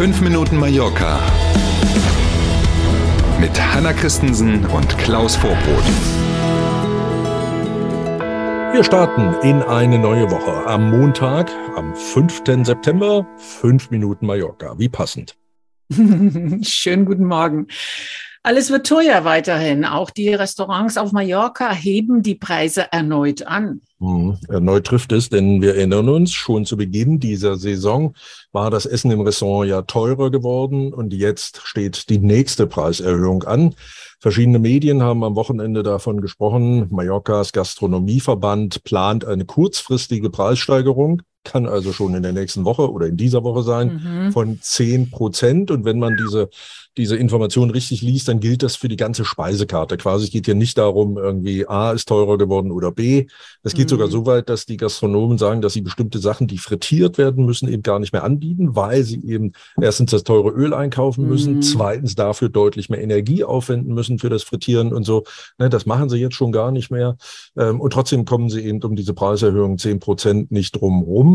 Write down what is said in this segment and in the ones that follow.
5 Minuten Mallorca mit Hanna Christensen und Klaus Vorbrot. Wir starten in eine neue Woche. Am Montag, am 5. September, 5 Minuten Mallorca. Wie passend. Schönen guten Morgen. Alles wird teuer weiterhin. Auch die Restaurants auf Mallorca heben die Preise erneut an. Mhm. Erneut trifft es, denn wir erinnern uns, schon zu Beginn dieser Saison war das Essen im Restaurant ja teurer geworden und jetzt steht die nächste Preiserhöhung an. Verschiedene Medien haben am Wochenende davon gesprochen. Mallorcas Gastronomieverband plant eine kurzfristige Preissteigerung kann also schon in der nächsten Woche oder in dieser Woche sein, mhm. von zehn Prozent. Und wenn man diese, diese Information richtig liest, dann gilt das für die ganze Speisekarte. Quasi geht hier nicht darum, irgendwie A ist teurer geworden oder B. Es geht mhm. sogar so weit, dass die Gastronomen sagen, dass sie bestimmte Sachen, die frittiert werden müssen, eben gar nicht mehr anbieten, weil sie eben erstens das teure Öl einkaufen müssen, mhm. zweitens dafür deutlich mehr Energie aufwenden müssen für das Frittieren und so. Ne, das machen sie jetzt schon gar nicht mehr. Ähm, und trotzdem kommen sie eben um diese Preiserhöhung zehn Prozent nicht drum rum.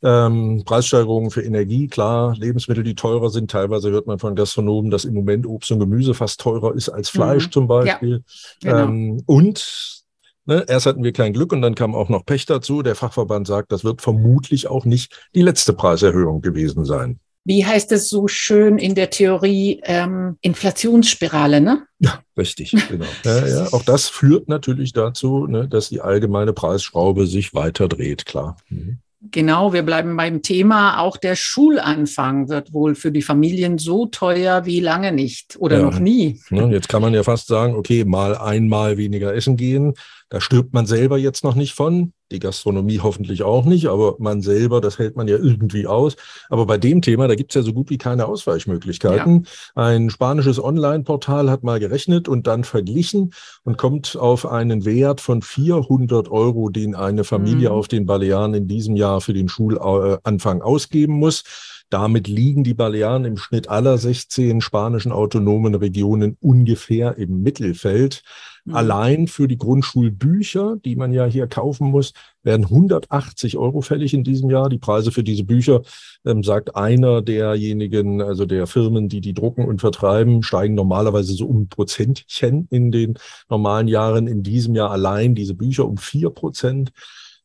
Ähm, Preissteigerungen für Energie, klar, Lebensmittel, die teurer sind. Teilweise hört man von Gastronomen, dass im Moment Obst und Gemüse fast teurer ist als Fleisch mhm. zum Beispiel. Ja, genau. ähm, und ne, erst hatten wir kein Glück und dann kam auch noch Pech dazu. Der Fachverband sagt, das wird vermutlich auch nicht die letzte Preiserhöhung gewesen sein. Wie heißt es so schön in der Theorie? Ähm, Inflationsspirale, ne? Ja, richtig, genau. ja, ja. Auch das führt natürlich dazu, ne, dass die allgemeine Preisschraube sich weiter dreht, klar. Mhm. Genau, wir bleiben beim Thema. Auch der Schulanfang wird wohl für die Familien so teuer wie lange nicht oder ja. noch nie. Ne, jetzt kann man ja fast sagen, okay, mal einmal weniger essen gehen. Da stirbt man selber jetzt noch nicht von. Die Gastronomie hoffentlich auch nicht, aber man selber, das hält man ja irgendwie aus. Aber bei dem Thema, da gibt's ja so gut wie keine Ausweichmöglichkeiten. Ja. Ein spanisches Online-Portal hat mal gerechnet und dann verglichen und kommt auf einen Wert von 400 Euro, den eine Familie mhm. auf den Balearen in diesem Jahr für den Schulanfang ausgeben muss. Damit liegen die Balearen im Schnitt aller 16 spanischen autonomen Regionen ungefähr im Mittelfeld. Mhm. Allein für die Grundschulbücher, die man ja hier kaufen muss, werden 180 Euro fällig in diesem Jahr. Die Preise für diese Bücher, ähm, sagt einer derjenigen, also der Firmen, die die drucken und vertreiben, steigen normalerweise so um Prozentchen in den normalen Jahren. In diesem Jahr allein diese Bücher um vier Prozent.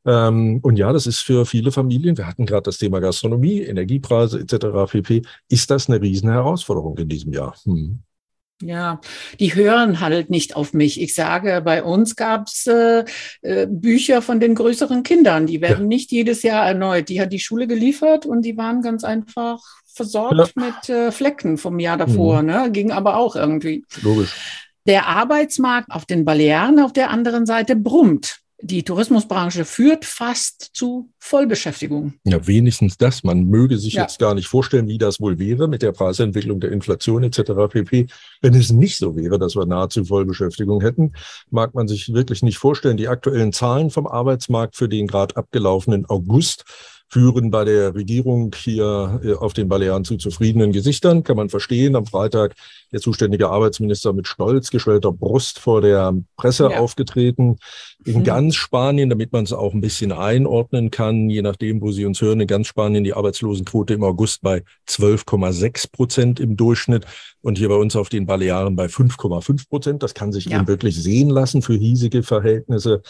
Ähm, und ja, das ist für viele Familien, wir hatten gerade das Thema Gastronomie, Energiepreise etc. pp, ist das eine riesen Herausforderung in diesem Jahr. Hm. Ja, die hören halt nicht auf mich. Ich sage, bei uns gab es äh, äh, Bücher von den größeren Kindern, die werden ja. nicht jedes Jahr erneut. Die hat die Schule geliefert und die waren ganz einfach versorgt ja. mit äh, Flecken vom Jahr davor. Mhm. Ne? Ging aber auch irgendwie. Logisch. Der Arbeitsmarkt auf den Balearen auf der anderen Seite brummt die Tourismusbranche führt fast zu Vollbeschäftigung. Ja, wenigstens das. Man möge sich ja. jetzt gar nicht vorstellen, wie das wohl wäre mit der Preisentwicklung der Inflation etc. pp. Wenn es nicht so wäre, dass wir nahezu Vollbeschäftigung hätten, mag man sich wirklich nicht vorstellen. Die aktuellen Zahlen vom Arbeitsmarkt für den gerade abgelaufenen August führen bei der Regierung hier äh, auf den Balearen zu zufriedenen Gesichtern. Kann man verstehen. Am Freitag der zuständige Arbeitsminister mit stolz geschwellter Brust vor der Presse ja. aufgetreten. In mhm. ganz Spanien, damit man es auch ein bisschen einordnen kann, je nachdem, wo Sie uns hören, in ganz Spanien die Arbeitslosenquote im August bei 12,6 Prozent im Durchschnitt und hier bei uns auf den Balearen bei 5,5 Prozent. Das kann sich ja. eben wirklich sehen lassen für hiesige Verhältnisse.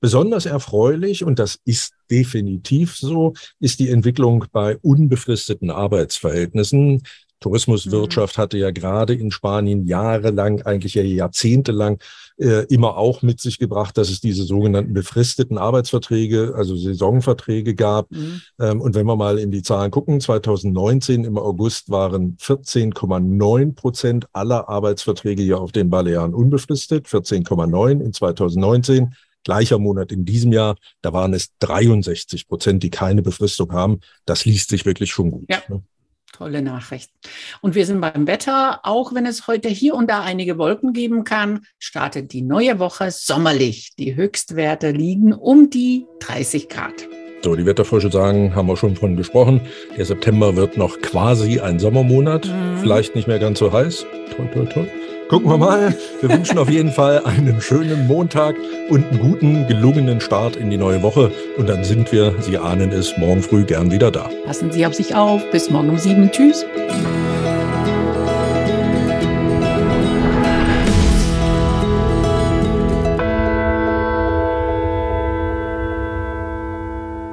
Besonders erfreulich, und das ist definitiv so, ist die Entwicklung bei unbefristeten Arbeitsverhältnissen. Tourismuswirtschaft mhm. hatte ja gerade in Spanien jahrelang, eigentlich ja jahrzehntelang äh, immer auch mit sich gebracht, dass es diese sogenannten befristeten Arbeitsverträge, also Saisonverträge gab. Mhm. Ähm, und wenn wir mal in die Zahlen gucken, 2019 im August waren 14,9 Prozent aller Arbeitsverträge hier auf den Balearen unbefristet, 14,9 in 2019 gleicher Monat in diesem Jahr, da waren es 63 Prozent, die keine Befristung haben. Das liest sich wirklich schon gut. Ja. Ne? Tolle Nachricht. Und wir sind beim Wetter. Auch wenn es heute hier und da einige Wolken geben kann, startet die neue Woche sommerlich. Die Höchstwerte liegen um die 30 Grad. So, die Wetterfrösche sagen, haben wir schon von gesprochen. Der September wird noch quasi ein Sommermonat. Mhm. Vielleicht nicht mehr ganz so heiß. Toll, toll, toll. Gucken wir mal. Wir wünschen auf jeden Fall einen schönen Montag und einen guten, gelungenen Start in die neue Woche. Und dann sind wir, Sie ahnen es, morgen früh gern wieder da. Passen Sie auf sich auf. Bis morgen um sieben. Tschüss.